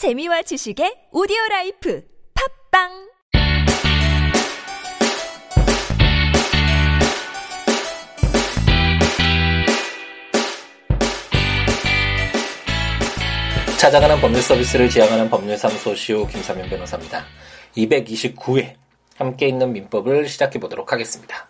재미와 지식의 오디오 라이프 팟빵 찾아가는 법률 서비스를 지향하는 법률사무소 시우 김삼연 변호사입니다. 229회 함께 읽는 민법을 시작해 보도록 하겠습니다.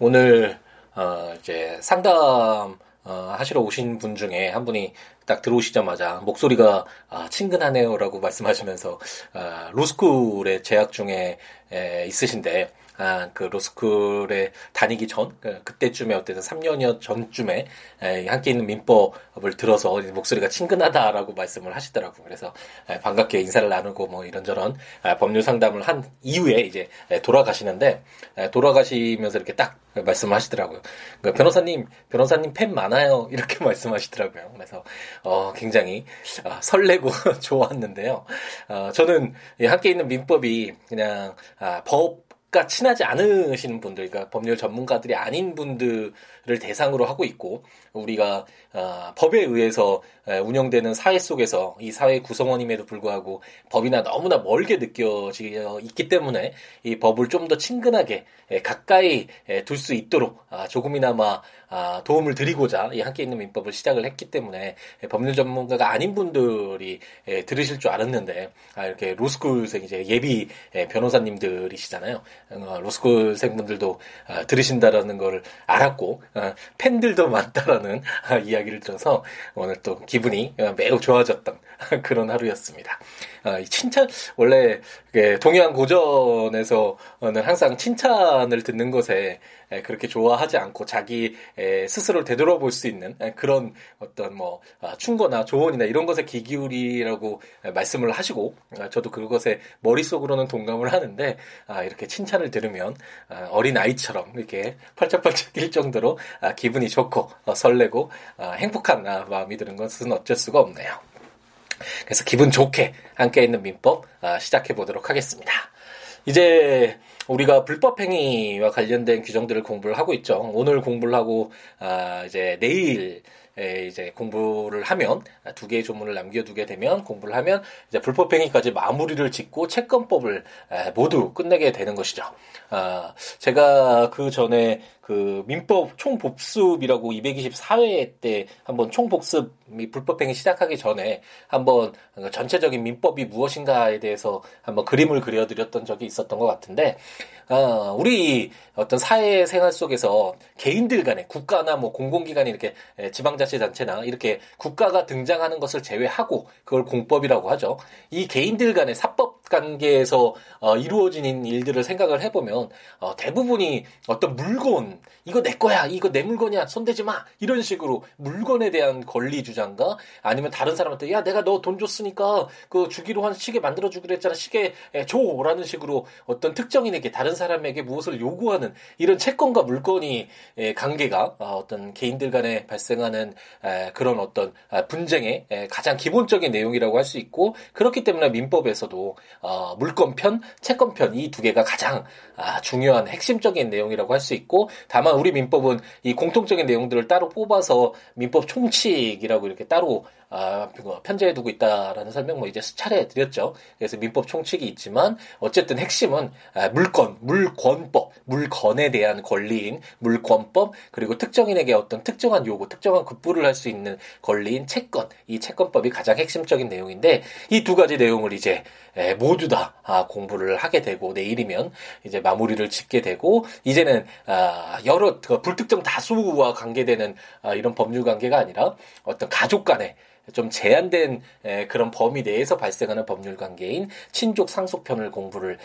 오늘 어, 이제 상담 어, 하시러 오신 분 중에 한 분이 딱 들어오시자마자 목소리가 아, 친근하네요라고 말씀하시면서 아, 로스쿨에 재학 중에 에, 있으신데 아, 그 로스쿨에 다니기 전, 그, 그때쯤에 어쨌든 3년여 전쯤에 에, 함께 있는 민법을 들어서 목소리가 친근하다라고 말씀을 하시더라고요. 그래서 에, 반갑게 인사를 나누고 뭐 이런저런 아, 법률 상담을 한 이후에 이제 에, 돌아가시는데 에, 돌아가시면서 이렇게 딱 말씀을 하시더라고요. 그 변호사님, 변호사님 팬 많아요. 이렇게 말씀하시더라고요. 그래서 어, 굉장히 아, 설레고 좋았는데요. 어, 저는 함께 있는 민법이 그냥 아, 법 가 친하지 않으신 분들, 그러니까 법률 전문가들이 아닌 분들을 대상으로 하고 있고 우리가 어, 법에 의해서 운영되는 사회 속에서 이 사회 구성원임에도 불구하고 법이나 너무나 멀게 느껴져 있기 때문에 이 법을 좀 더 친근하게 가까이 둘 수 있도록 아, 조금이나마 아, 도움을 드리고자 이 함께 있는 민법을 시작을 했기 때문에 법률 전문가가 아닌 분들이 들으실 줄 알았는데 아, 이렇게 로스쿨생 이제 예비 변호사님들이시잖아요. 어, 로스쿨생 분들도 들으신다라는 걸 알았고 어, 팬들도 많다라는 이야기를 들어서 오늘 또 기분이 매우 좋아졌던 그런 하루였습니다. 아, 칭찬 원래 동양 고전에서는 항상 칭찬을 듣는 것에 그렇게 좋아하지 않고 자기 스스로를 되돌아볼 수 있는 그런 어떤 뭐 아, 충고나 조언이나 이런 것에 기기울이라고 말씀을 하시고 아, 저도 그것에 머릿속으로는 동감을 하는데 이렇게 칭찬을 들으면 어린 아이처럼 이렇게 팔짝팔짝 뛸 정도로 기분이 좋고 어, 설레고 행복한 마음이 드는 것은 어쩔 수가 없네요. 그래서 기분 좋게 함께 있는 민법 시작해 보도록 하겠습니다. 이제 우리가 불법행위와 관련된 규정들을 공부를 하고 있죠. 오늘 공부를 하고 아, 이제 내일 이제 공부를 하면 두 개의 조문을 남겨두게 되면 공부를 하면 이제 불법행위까지 마무리를 짓고 채권법을 모두 끝내게 되는 것이죠. 아, 제가 그 전에 그 민법 총복습이라고 224회 때 한번 총복습 불법행위 시작하기 전에 한번 전체적인 민법이 무엇인가에 대해서 한번 그림을 그려드렸던 적이 있었던 것 같은데 어, 우리 어떤 사회 생활 속에서 개인들 간에 국가나 뭐 공공기관이 이렇게 지방자치단체나 이렇게 국가가 등장하는 것을 제외하고 그걸 공법이라고 하죠. 이 개인들 간의 사법 관계에서 어, 이루어지는 일들을 생각을 해보면 어, 대부분이 어떤 물건 이거 내 거야 이거 내 물건이야 손대지 마. 이런 식으로 물건에 대한 권리 주장과 아니면 다른 사람한테 야 내가 너 돈 줬으니까 그 주기로 한 시계 만들어 주기로 했잖아 시계 줘라는 식으로 어떤 특정인에게 다른 사람에게 무엇을 요구하는 이런 채권과 물건이 관계가 어, 어떤 개인들 간에 발생하는 그런 어떤 아, 분쟁의 가장 기본적인 내용이라고 할 수 있고 그렇기 때문에 민법에서도 어, 물권편, 채권편 이 두 개가 가장 아, 중요한 핵심적인 내용이라고 할 수 있고 다만 우리 민법은 이 공통적인 내용들을 따로 뽑아서 민법 총칙이라고 이렇게 따로 아, 편제해 두고 있다라는 설명 뭐 이제 수차례 드렸죠. 그래서 민법 총칙이 있지만 어쨌든 핵심은 아, 물권, 물권법, 물건에 대한 권리인 물권법 그리고 특정인에게 어떤 특정한 요구, 특정한 급부를 할 수 있는 권리인 채권, 이 채권법이 가장 핵심적인 내용인데 이 두 가지 내용을 이제 모두 다 아, 공부를 하게 되고 내일이면 이제 마무리를 짓게 되고 이제는 아, 여러 그 불특정 다수와 관계되는 이런 법률 관계가 아니라 어떤 가족 간의 좀 제한된 그런 범위 내에서 발생하는 법률 관계인 친족 상속편을 공부를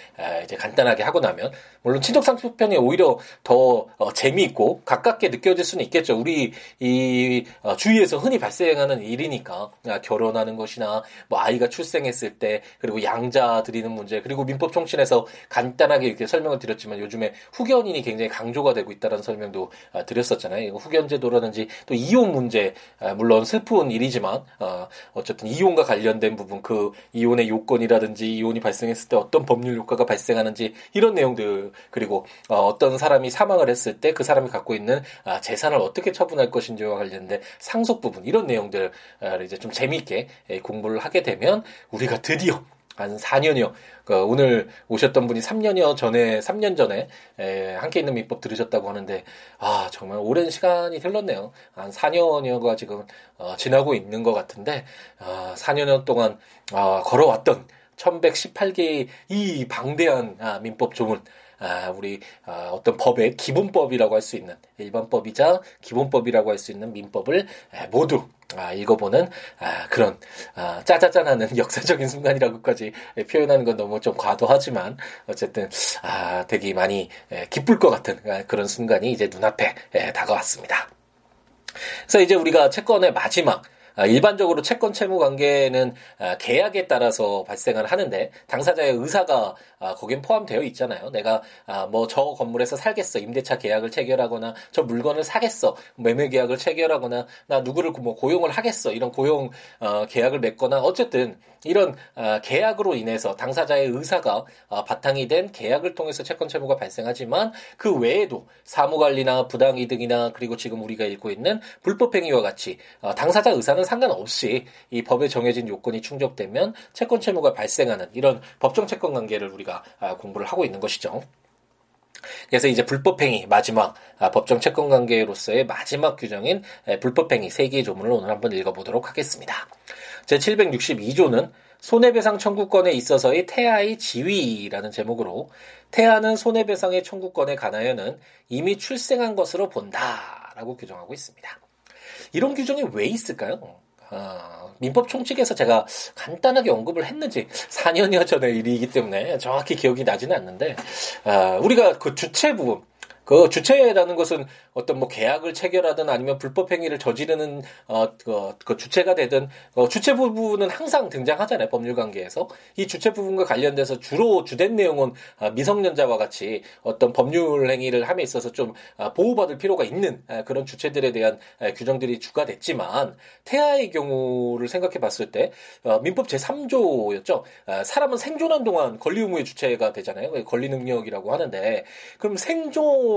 이제 간단하게 하고 나면 물론 친족 상속편이 오히려 더 어, 재미있고 가깝게 느껴질 수는 있겠죠. 우리 이 어, 주위에서 흔히 발생하는 일이니까 아, 결혼하는 것이나 뭐 아이가 출생했을 때 그리고 양자 드리는 문제 그리고 민법 총신에서 간단하게 이렇게 설명을 드렸지만 요즘에 후견인이 굉장히 강조가 되고 있다는 설명도 아, 드렸었잖아요. 후견 제도라든지 또 이혼 문제 물론 슬픈 일이지만 어, 어쨌든 이혼과 관련된 부분, 그 이혼의 요건이라든지 이혼이 발생했을 때 어떤 법률 효과가 발생하는지 이런 내용들 그리고 어, 떤 사람이 사망을 했을 때 그 사람이 갖고 있는 아, 재산을 어떻게 처분할 것인지와 관련된 상속 부분 이런 내용들을 이제 좀 재미있게 예, 공부를 하게 되면 우리가 드디어 한 4년여, 그 오늘 오셨던 분이 3년여 전에, 3년 전에, 에, 함께 있는 민법 들으셨다고 하는데, 아, 정말 오랜 시간이 흘렀네요. 한 4년여가 지금, 어, 지나고 있는 것 같은데, 아, 4년여 동안, 아, 걸어왔던 1118개의 이 방대한 아, 민법 조문, 아, 우리 아, 어떤 법의 기본법이라고 할 수 있는 일반법이자 기본법이라고 할 수 있는 민법을 모두 아, 읽어보는 아, 그런 아, 짜자짠하는 역사적인 순간이라고까지 표현하는 건 너무 좀 과도하지만 어쨌든 아, 되게 많이 기쁠 것 같은 그런 순간이 이제 눈앞에 다가왔습니다. 그래서 이제 우리가 채권의 마지막 아, 일반적으로 채권 채무 관계는 아, 계약에 따라서 발생을 하는데 당사자의 의사가 아, 거긴 포함되어 있잖아요. 내가 뭐 저 건물에서 살겠어. 임대차 계약을 체결하거나 저 물건을 사겠어. 매매 계약을 체결하거나 나 누구를 뭐 고용을 하겠어. 이런 고용 어, 계약을 맺거나 어쨌든 이런 계약으로 인해서 당사자의 의사가 바탕이 된 계약을 통해서 채권 채무가 발생하지만 그 외에도 사무관리나 부당이득이나 그리고 지금 우리가 읽고 있는 불법행위와 같이 어, 당사자 의사는 상관없이 이 법에 정해진 요건이 충족되면 채권 채무가 발생하는 이런 법정 채권 관계를 우리가 아, 공부를 하고 있는 것이죠. 그래서 이제 불법행위 마지막 아, 법정 채권 관계로서의 마지막 규정인 불법행위 세 개의 조문을 오늘 한번 읽어보도록 하겠습니다. 제 762조는 손해배상 청구권에 있어서의 태아의 지위라는 제목으로 태아는 손해배상의 청구권에 관하여는 이미 출생한 것으로 본다라고 규정하고 있습니다. 이런 규정이 왜 있을까요? 어, 민법 총칙에서 제가 간단하게 언급을 했는지 4년여 전의 일이기 때문에 정확히 기억이 나지는 않는데 어, 우리가 그 주체 부분 그 주체라는 것은 어떤 뭐 계약을 체결하든 아니면 불법 행위를 저지르는 어, 그, 그 주체가 되든 어, 주체 부분은 항상 등장하잖아요 법률 관계에서. 이 주체 부분과 관련돼서 주로 주된 내용은 아, 미성년자와 같이 어떤 법률 행위를 함에 있어서 좀 아, 보호받을 필요가 있는 아, 그런 주체들에 대한 규정들이 주가 됐지만 태아의 경우를 생각해 봤을 때 어, 민법 제 3조였죠. 사람은 생존한 동안 권리 의무의 주체가 되잖아요. 권리 능력이라고 하는데. 그럼 생존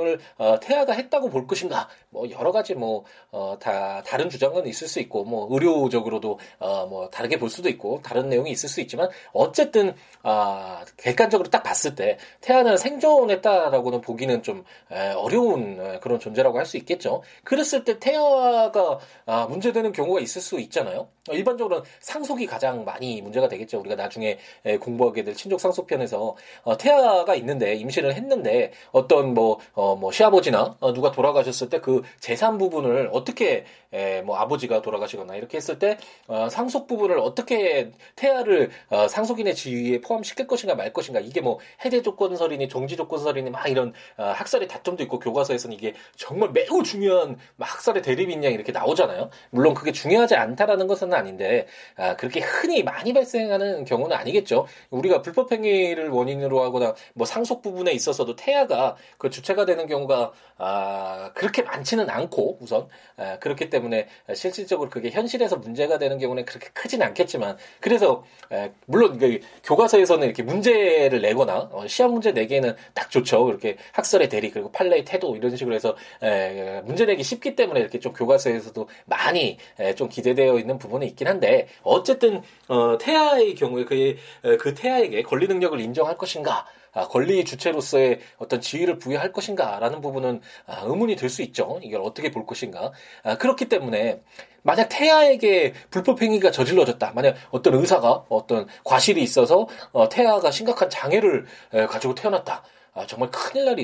을 어, 태아가 했다고 볼 것인가? 뭐 여러 가지 뭐다 어, 다른 주장은 있을 수 있고 뭐 의료적으로도 어, 뭐 다르게 볼 수도 있고 다른 내용이 있을 수 있지만 어쨌든 아 객관적으로 딱 봤을 때 태아는 생존했다라고는 보기는 좀 에, 어려운 에, 그런 존재라고 할 수 있겠죠. 그랬을 때 태아가 아, 문제되는 경우가 있을 수 있잖아요. 일반적으로는 상속이 가장 많이 문제가 되겠죠. 우리가 나중에 에, 공부하게 될 친족 상속편에서 어, 태아가 있는데 임신을 했는데 어떤 뭐, 어, 뭐 시아버지나 어, 누가 돌아가셨을 때그 재산 부분을 어떻게 에, 뭐 아버지가 돌아가시거나 이렇게 했을 때 어, 상속 부분을 어떻게 태아를 어, 상속인의 지위에 포함시킬 것인가 말 것인가 이게 뭐 해제 조건설이니 정지 조건설이니 막 이런 어, 학설의 다툼도 있고 교과서에서는 이게 정말 매우 중요한 학설의 대립인 양 이렇게 나오잖아요. 물론 그게 중요하지 않다라는 것은 아닌데 아, 그렇게 흔히 많이 발생하는 경우는 아니겠죠. 우리가 불법행위를 원인으로 하거나 뭐 상속 부분에 있어서도 태아가 그 주체가 되는 경우가 아, 그렇게 많지 는 않고 우선 아, 그렇기 때문에 실질적으로 그게 현실에서 문제가 되는 경우는 그렇게 크진 않겠지만 그래서 에, 물론 그 교과서에서는 이렇게 문제를 내거나 어, 시험 문제 내기에는 딱 좋죠. 이렇게 학설의 대리 그리고 판례의 태도 이런 식으로 해서 에, 문제 내기 쉽기 때문에 이렇게 좀 교과서에서도 많이 에, 좀 기대되어 있는 부분이 있긴 한데 어쨌든 어, 태아의 경우에 그, 그 태아에게 권리 능력을 인정할 것인가 아, 권리 주체로서의 어떤 지위를 부여할 것인가라는 부분은 아, 의문이 들수 있죠. 이걸 어떻게 볼 것인가. 아, 그렇기 때문에 만약 태아에게 불법 행위가 저질러졌다. 만약 어떤 의사가 어떤 과실이 있어서 어, 태아가 심각한 장애를 가지고 태어났다. 아, 정말 큰일 날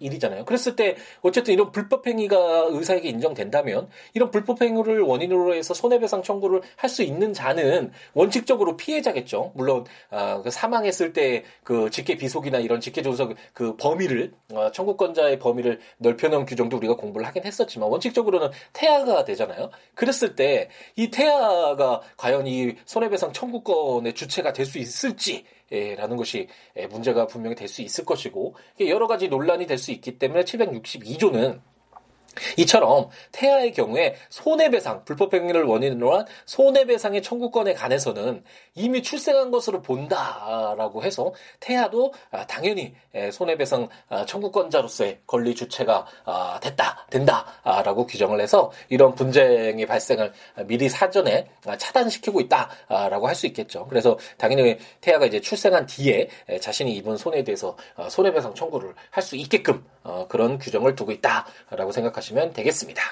일이잖아요. 그랬을 때 어쨌든 이런 불법 행위가 의사에게 인정된다면 이런 불법 행위를 원인으로 해서 손해배상 청구를 할 수 있는 자는 원칙적으로 피해자겠죠. 물론 아, 그 사망했을 때 그 직계 비속이나 이런 직계 존속 그 범위를 어, 청구권자의 범위를 넓혀놓은 규정도 우리가 공부를 하긴 했었지만 원칙적으로는 태아가 되잖아요. 그랬을 때 이 태아가 과연 이 손해배상 청구권의 주체가 될 수 있을지 라는 것이 문제가 분명히 될 수 있을 것이고 여러 가지 논란이 될 수 있기 때문에 762조는 이처럼 태아의 경우에 손해배상, 불법행위를 원인으로 한 손해배상의 청구권에 관해서는 이미 출생한 것으로 본다라고 해서 태아도 아, 당연히 손해배상 아, 청구권자로서의 권리 주체가 아, 됐다, 된다라고 규정을 해서 이런 분쟁의 발생을 미리 사전에 차단시키고 있다라고 할 수 있겠죠. 그래서 당연히 태아가 이제 출생한 뒤에 자신이 입은 손해에 대해서 손해배상 청구를 할 수 있게끔 어, 그런 규정을 두고 있다라고 생각하시면 되겠습니다.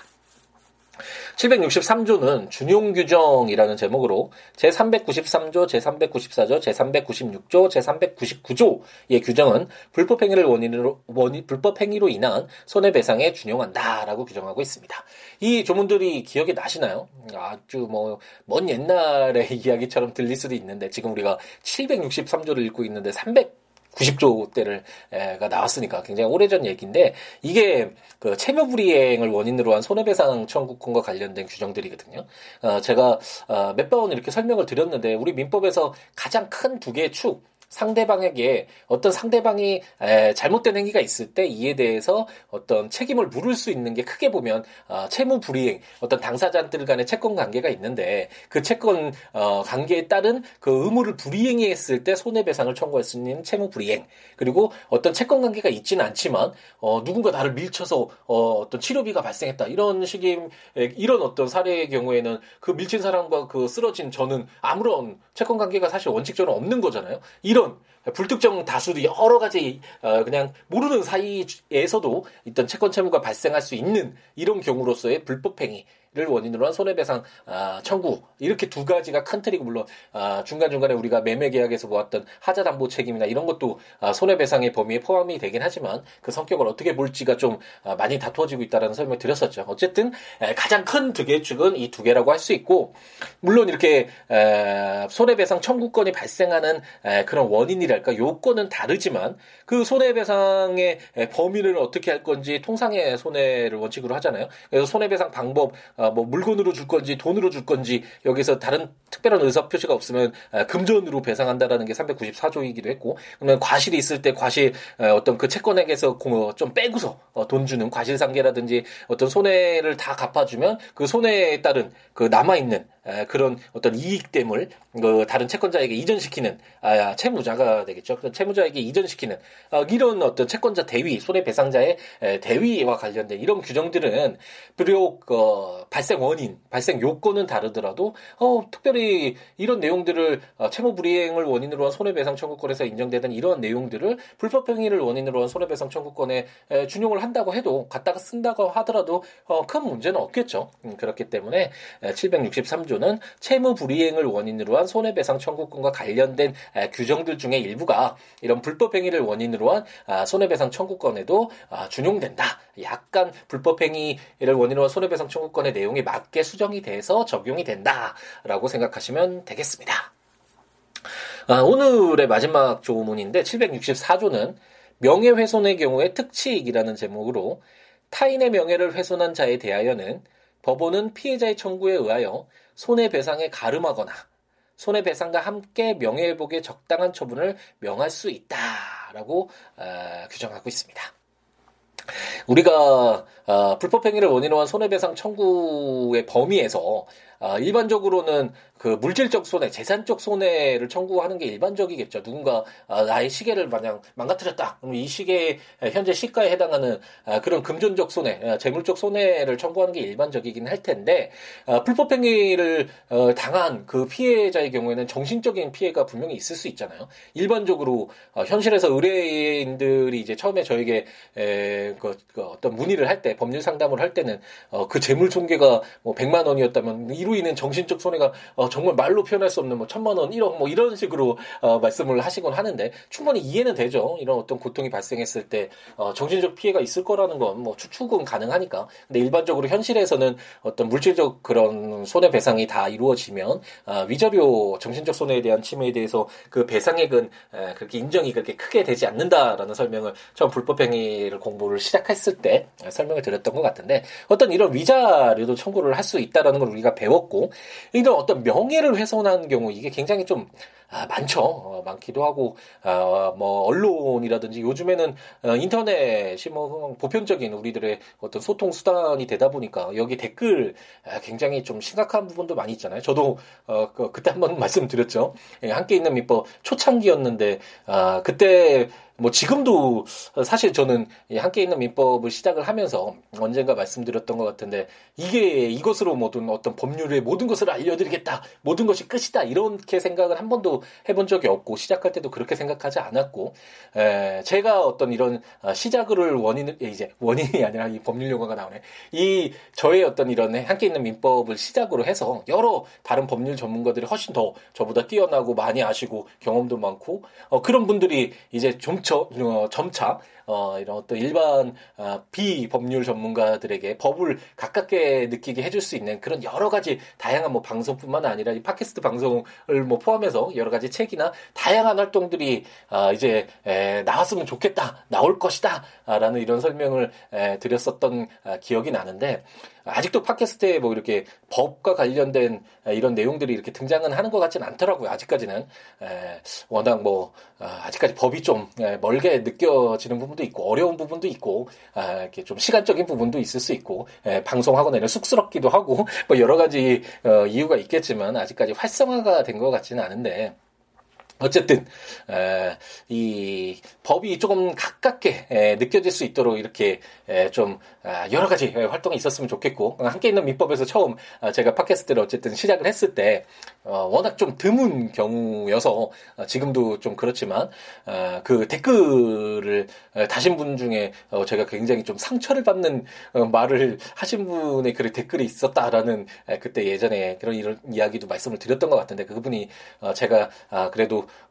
763조는 준용 규정이라는 제목으로 제393조, 제394조, 제396조, 제399조의 규정은 불법 행위를 원인으로 원인 불법 행위로 인한 손해배상에 준용한다라고 규정하고 있습니다. 이 조문들이 기억이 나시나요? 아주 뭐 먼 옛날의 이야기처럼 들릴 수도 있는데 지금 우리가 763조를 읽고 있는데 300 90조 대를가 나왔으니까 굉장히 오래전 얘기인데 이게 그 채무 불이행을 원인으로 한 손해배상 청구권과 관련된 규정들이거든요. 어, 제가 어, 몇 번 이렇게 설명을 드렸는데 우리 민법에서 가장 큰 두 개의 축 상대방에게 어떤 상대방이 에, 잘못된 행위가 있을 때 이에 대해서 어떤 책임을 물을 수 있는 게 크게 보면 어, 채무 불이행 어떤 당사자들 간의 채권 관계가 있는데 그 채권 어, 관계에 따른 그 의무를 불이행했을 때 손해배상을 청구할 수 있는 채무 불이행 그리고 어떤 채권 관계가 있지는 않지만 어, 누군가 나를 밀쳐서 어, 어떤 치료비가 발생했다 이런 식의 이런 어떤 사례의 경우에는 그 밀친 사람과 그 쓰러진 저는 아무런 채권 관계가 사실 원칙적으로 없는 거잖아요. 이런 이런 불특정 다수도 여러 가지 어, 그냥 모르는 사이에서도 있던 채권 채무가 발생할 수 있는 이런 경우로서의 불법 행위 를 원인으로 한 손해배상 아, 청구 이렇게 두 가지가 큰 틀이고 물론 아, 중간 중간에 우리가 매매 계약에서 보았던 하자 담보 책임이나 이런 것도 아, 손해배상의 범위에 포함이 되긴 하지만 그 성격을 어떻게 볼지가 좀 아, 많이 다투어지고 있다는 설명을 드렸었죠. 어쨌든 에, 가장 큰 두 개의 축은 이 두 개라고 할 수 있고 물론 이렇게 에, 손해배상 청구권이 발생하는 에, 그런 원인이랄까 요건은 다르지만 그 손해배상의 범위를 어떻게 할 건지 통상의 손해를 원칙으로 하잖아요. 그래서 손해배상 방법 어, 뭐 물건으로 줄 건지 돈으로 줄 건지 여기서 다른 특별한 의사 표시가 없으면 어, 금전으로 배상한다라는 게 394조이기도 했고 그러면 과실이 있을 때 과실 어, 어떤 그 채권액에서 좀 빼고서 돈 주는 과실상계라든지 어떤 손해를 다 갚아주면 그 손해에 따른 그 남아 있는 그런 어떤 이익됨을 그 다른 채권자에게 이전시키는 아, 채무자가 되겠죠. 그 채무자에게 이전시키는 아, 이런 어떤 채권자 대위, 손해배상자의 대위와 관련된 이런 규정들은 비록 어, 발생 원인, 발생 요건은 다르더라도 어, 특별히 이런 내용들을 어, 채무 불이행을 원인으로 한 손해배상 청구권에서 인정되는 이러한 내용들을 불법 행위를 원인으로 한 손해배상 청구권에 에, 준용을 한다고 해도 갖다가 쓴다고 하더라도 어, 큰 문제는 없겠죠. 음, 그렇기 때문에 763조 3조는 채무 불이행을 원인으로 한 손해배상 청구권과 관련된 규정들 중에 일부가 이런 불법 행위를 원인으로 한 아, 손해배상 청구권에도 아, 준용된다. 약간 불법 행위를 원인으로 한 손해배상 청구권의 내용에 맞게 수정이 돼서 적용이 된다라고 생각하시면 되겠습니다. 아, 오늘의 마지막 조문인데 764조는 명예훼손의 경우에 특치익이라는 제목으로 타인의 명예를 훼손한 자에 대하여는 법원은 피해자의 청구에 의하여 손해배상에 가름하거나 손해배상과 함께 명예회복에 적당한 처분을 명할 수 있다라고 어, 규정하고 있습니다. 우리가 어, 불법행위를 원인으로 한 손해배상 청구의 범위에서 어, 일반적으로는 그 물질적 손해, 재산적 손해를 청구하는 게 일반적이겠죠. 누군가 아, 나의 시계를 마냥 망가뜨렸다. 그럼 이 시계의 현재 시가에 해당하는 아, 그런 금전적 손해, 아, 재물적 손해를 청구하는 게 일반적이긴 할 텐데 불법 행위를 어, 당한 그 피해자의 경우에는 정신적인 피해가 분명히 있을 수 있잖아요. 일반적으로 어, 현실에서 의뢰인들이 이제 처음에 저에게 그, 그 어떤 문의를 할 때, 법률 상담을 할 때는 어, 그 재물 총계가 뭐 100만 원이었다면 이로 인한 정신적 손해가 정말 말로 표현할 수 없는 뭐 천만 원, 1억 뭐 이런 식으로 어, 말씀을 하시곤 하는데 충분히 이해는 되죠. 이런 어떤 고통이 발생했을 때 어, 정신적 피해가 있을 거라는 건 뭐 추측은 가능하니까. 근데 일반적으로 현실에서는 어떤 물질적 그런 손해 배상이 다 이루어지면 어, 위자료 정신적 손해에 대한 침해에 대해서 그 배상액은 에, 그렇게 인정이 그렇게 크게 되지 않는다라는 설명을 처음 불법행위를 공부를 시작했을 때 설명을 드렸던 것 같은데 어떤 이런 위자료도 청구를 할 수 있다라는 걸 우리가 배웠고 이런 어떤 명 명예를 훼손한 경우 이게 굉장히 좀 아, 많죠. 어, 많기도 하고, 아, 뭐, 언론이라든지 요즘에는 어, 인터넷이 뭐, 보편적인 우리들의 어떤 소통 수단이 되다 보니까 여기 댓글 아, 굉장히 좀 심각한 부분도 많이 있잖아요. 저도, 어, 그, 그때 한번 말씀드렸죠. 예, 함께 있는 밑법 초창기였는데, 아, 그때 뭐 지금도 사실 저는 함께 있는 민법을 시작을 하면서 언젠가 말씀드렸던 것 같은데 이게 이것으로 모든 어떤 법률의 모든 것을 알려드리겠다 모든 것이 끝이다 이렇게 생각을 한 번도 해본 적이 없고 시작할 때도 그렇게 생각하지 않았고 에, 제가 어떤 이런 아, 시작을 원인을 이제 원인이 아니라 이 법률 용어가 나오네. 이 저의 어떤 이런 함께 있는 민법을 시작으로 해서 여러 다른 법률 전문가들이 훨씬 더 저보다 뛰어나고 많이 아시고 경험도 많고 어, 그런 분들이 이제 좀 점차, 어, 점차 어, 이런 어떤 일반 어, 비법률 전문가들에게 법을 가깝게 느끼게 해줄 수 있는 그런 여러 가지 다양한 뭐 방송뿐만 아니라 이 팟캐스트 방송을 뭐 포함해서 여러 가지 책이나 다양한 활동들이 어, 이제 에, 나왔으면 좋겠다, 나올 것이다, 라는 이런 설명을 에, 드렸었던 아, 기억이 나는데 아직도 팟캐스트에 뭐 이렇게 법과 관련된 이런 내용들이 이렇게 등장은 하는 것 같지는 않더라고요. 아직까지는 에, 워낙 뭐 아, 아직까지 법이 좀 멀게 느껴지는 부분도 있고 어려운 부분도 있고 아, 이렇게 좀 시간적인 부분도 있을 수 있고 에, 방송하거나 이런 쑥스럽기도 하고 뭐 여러 가지 어, 이유가 있겠지만 아직까지 활성화가 된 것 같지는 않은데 어쨌든 에, 이 법이 조금 가깝게 에, 느껴질 수 있도록 이렇게 에, 좀 아, 여러 가지 활동이 있었으면 좋겠고 함께 있는 민법에서 처음 아, 제가 팟캐스트를 어쨌든 시작을 했을 때 어, 워낙 좀 드문 경우여서 어, 지금도 좀 그렇지만 어, 그 댓글을 다신 분 중에 어, 제가 굉장히 좀 상처를 받는 어, 말을 하신 분의 그 댓글이 있었다라는 에, 그때 예전에 그런 이런 이야기도 말씀을 드렸던 것 같은데 그분이 어, 제가 아,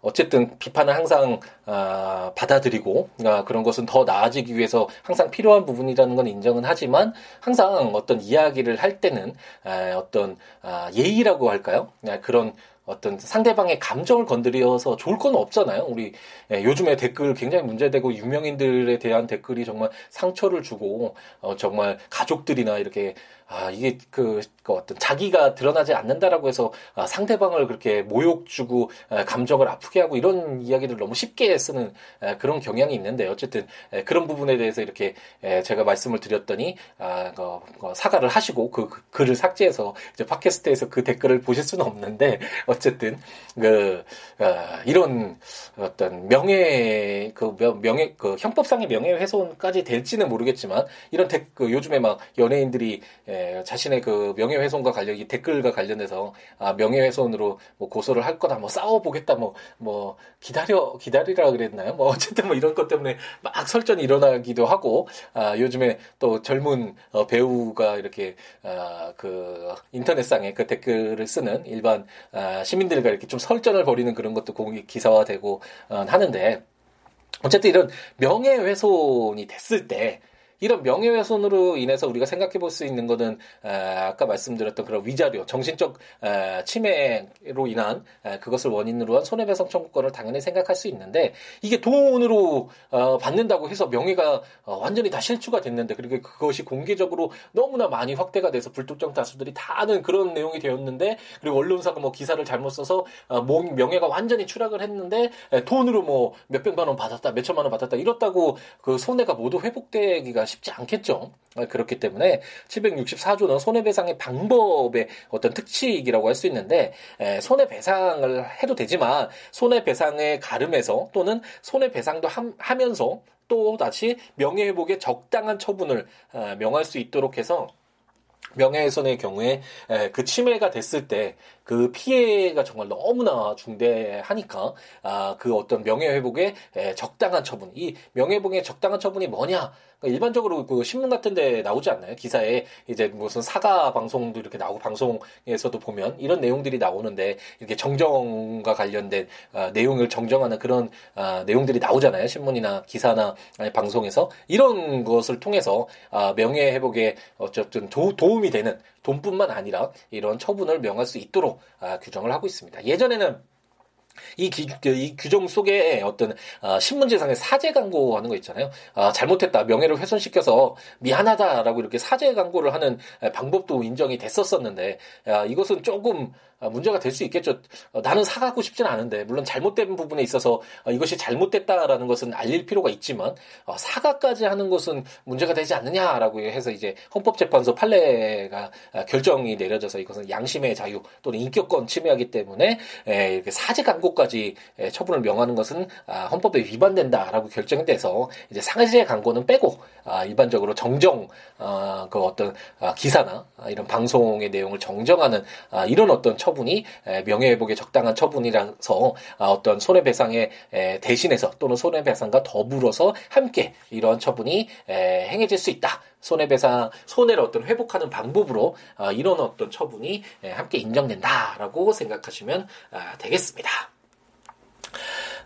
어쨌든 비판을 항상 아, 받아들이고 아, 그런 것은 더 나아지기 위해서 항상 필요한 부분이라는 건 인정은 하지만 항상 어떤 이야기를 할 때는 아, 어떤 아, 예의라고 할까요? 아, 그런 어떤 상대방의 감정을 건드려서 좋을 건 없잖아요. 우리 예, 요즘에 댓글 굉장히 문제되고 유명인들에 대한 댓글이 정말 상처를 주고 어, 정말 가족들이나 이렇게 아, 이게 그, 그 어떤 자기가 드러나지 않는다라고 해서 아, 상대방을 그렇게 모욕 주고 아, 감정을 아프게 하고 이런 이야기를 너무 쉽게 쓰는 아, 그런 경향이 있는데 어쨌든 에, 그런 부분에 대해서 이렇게 에, 제가 말씀을 드렸더니 아, 그, 그 사과를 하시고 그, 그, 글을 삭제해서 이제 팟캐스트에서 그 댓글을 보실 수는 없는데 어 쨌든 그 아, 이런 어떤 명예 그 명예 그 형법상의 명예 훼손까지 될지는 모르겠지만 이런 댓, 그 요즘에 막 연예인들이 에, 자신의 그 명예 훼손과 관련 이 댓글과 관련해서 아, 명예 훼손으로 뭐 고소를 할 거다, 뭐 싸워 보겠다, 뭐뭐 기다려 기다리라 그랬나요? 뭐 어쨌든 뭐 이런 것 때문에 막 설전이 일어나기도 하고 아, 요즘에 또 젊은 어, 배우가 이렇게 아, 그 인터넷상에 그 댓글을 쓰는 일반 아, 시민들과 이렇게 좀 설전을 벌이는 그런 것도 공이 기사화되고 어, 하는데 어쨌든 이런 명예훼손이 됐을 때 이런 명예훼손으로 인해서 우리가 생각해 볼 수 있는 거는 아까 말씀드렸던 그런 위자료, 정신적 침해로 인한 그것을 원인으로 한 손해배상 청구권을 당연히 생각할 수 있는데 이게 돈으로 어, 받는다고 해서 명예가 어, 완전히 다 실추가 됐는데 그리고 그것이 공개적으로 너무나 많이 확대가 돼서 불특정 다수들이 다 아는 그런 내용이 되었는데 그리고 언론사가 뭐 기사를 잘못 써서 어, 명예가 완전히 추락을 했는데 돈으로 뭐 몇백만 원 받았다, 몇천만 원 받았다 이렇다고 그 손해가 모두 회복되기가 쉽지 않겠죠. 아, 그렇기 때문에 764조는 손해배상의 방법의 어떤 특칙이라고 할 수 있는데 손해배상을 해도 되지만 손해배상의 가름에서 또는 손해배상도 하면서 또 다시 명예회복에 적당한 처분을 아, 명할 수 있도록 해서 명예훼손의 경우에 그 침해가 됐을 때 그 피해가 정말 너무나 중대하니까 아, 그 어떤 명예회복에 적당한 처분 이 명예회복의 적당한 처분이 뭐냐 그러니까 일반적으로 그 신문 같은데 나오지 않나요? 기사에 이제 무슨 사과 방송도 이렇게 나오고 방송에서도 보면 이런 내용들이 나오는데 이렇게 정정과 관련된 어, 내용을 정정하는 그런 어, 내용들이 나오잖아요. 신문이나 기사나 아니, 방송에서 이런 것을 통해서 어, 명예 회복에 어쨌든 도, 도움이 되는 돈뿐만 아니라 이런 처분을 명할 수 있도록 아, 규정을 하고 있습니다. 예전에는 이, 기, 그, 이 규정 속에 어떤 어, 신문지상에 사죄 광고하는 거 있잖아요. 아, 잘못했다, 명예를 훼손시켜서 미안하다라고 이렇게 사죄 광고를 하는 방법도 인정이 됐었었는데 아, 이것은 조금 아, 문제가 될 수 있겠죠. 어, 나는 사가고 싶진 않은데 물론 잘못된 부분에 있어서 어, 이것이 잘못됐다라는 것은 알릴 필요가 있지만 어, 사과까지 하는 것은 문제가 되지 않느냐라고 해서 이제 헌법재판소 판례가 아, 결정이 내려져서 이것은 양심의 자유 또는 인격권 침해하기 때문에 사제 광고 까지 처분을 명하는 것은 아, 헌법에 위반된다라고 결정이 돼서 이제 사제 광고는 빼고 일반적으로 정정 그 어떤 기사나 이런 방송의 내용을 정정하는 이런 어떤 처 처분이 명예회복에 적당한 처분이라서 아, 어떤 손해배상에 대신해서 또는 손해배상과 더불어서 함께 이러한 처분이 행해질 수 있다. 손해배상 손해를 어떤 회복하는 방법으로 아, 이런 어떤 처분이 함께 인정된다라고 생각하시면 아, 되겠습니다.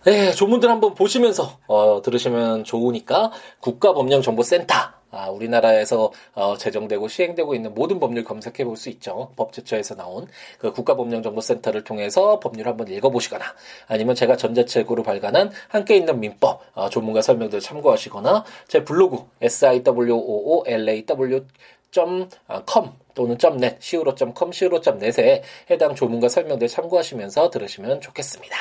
네, 조문들 한번 보시면서 어, 들으시면 좋으니까 국가법령정보센터 아, 우리나라에서 어, 제정되고 시행되고 있는 모든 법률 검색해 볼 수 있죠. 법제처에서 나온 그 국가법령정보센터를 통해서 법률 한번 읽어보시거나 아니면 제가 전자책으로 발간한 함께 있는 민법 어, 조문과 설명들 참고하시거나 제 블로그 siwoolaw .com 또는 .net, siwo.com, siwo.net에 해당 조문과 설명들 참고하시면서 들으시면 좋겠습니다.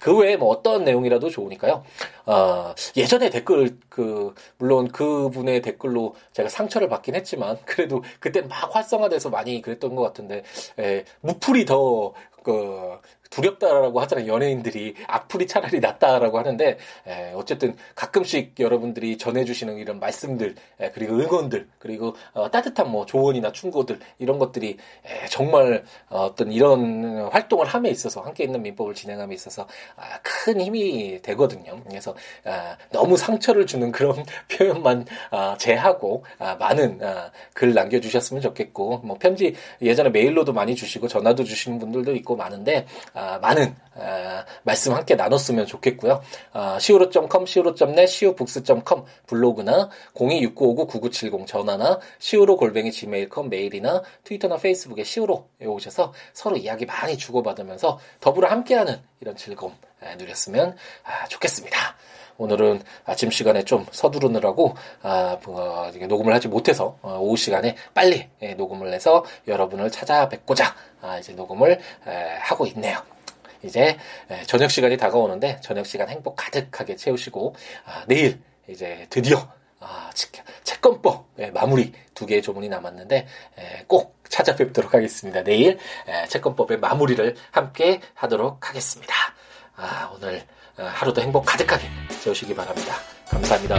그 외에 뭐 어떤 내용이라도 좋으니까요. 어, 예전에 댓글 그 물론 그분의 댓글로 제가 상처를 받긴 했지만 그래도 그때 막 활성화돼서 많이 그랬던 것 같은데 에, 무풀이 더그 두렵다라고 하잖아요. 연예인들이 악플이 차라리 낫다라고 하는데 에, 어쨌든 가끔씩 여러분들이 전해주시는 이런 말씀들 에, 그리고 응원들 그리고 어, 따뜻한 뭐 조언이나 충고들 이런 것들이 에, 정말 어, 떤 이런 활동을 함에 있어서 함께 있는 민법을 진행함에 있어서 아, 큰 힘이 되거든요. 그래서 아, 너무 상처를 주는 그런 표현만 아, 제하고 아, 많은 아, 글 남겨주셨으면 좋겠고 뭐 편지 예전에 메일로도 많이 주시고 전화도 주시는 분들도 있고 많은데 아, 많은 아, 말씀 함께 나눴으면 좋겠고요. 아, siwo.com, siwo.net, siwobooks.com 블로그나 026959-9970 전화나 siwo 골뱅이 gmail.com 메일이나 트위터나 페이스북에 siwo에 오셔서 서로 이야기 많이 주고받으면서 더불어 함께하는 이런 즐거움 아, 누렸으면 아, 좋겠습니다. 오늘은 아침 시간에 좀 서두르느라고 아, 뭐, 녹음을 하지 못해서 어, 오후 시간에 빨리 예, 녹음을 해서 여러분을 찾아뵙고자 아, 이제 녹음을 에, 하고 있네요. 이제 저녁 시간이 다가오는데 저녁 시간 행복 가득하게 채우시고 아, 내일 이제 드디어 아, 채권법 예, 마무리 두 개의 조문이 남았는데 에, 꼭 찾아뵙도록 하겠습니다. 내일 에, 채권법의 마무리를 함께 하도록 하겠습니다. 아, 오늘 어, 하루도 행복 가득하게 채우시기 바랍니다. 감사합니다.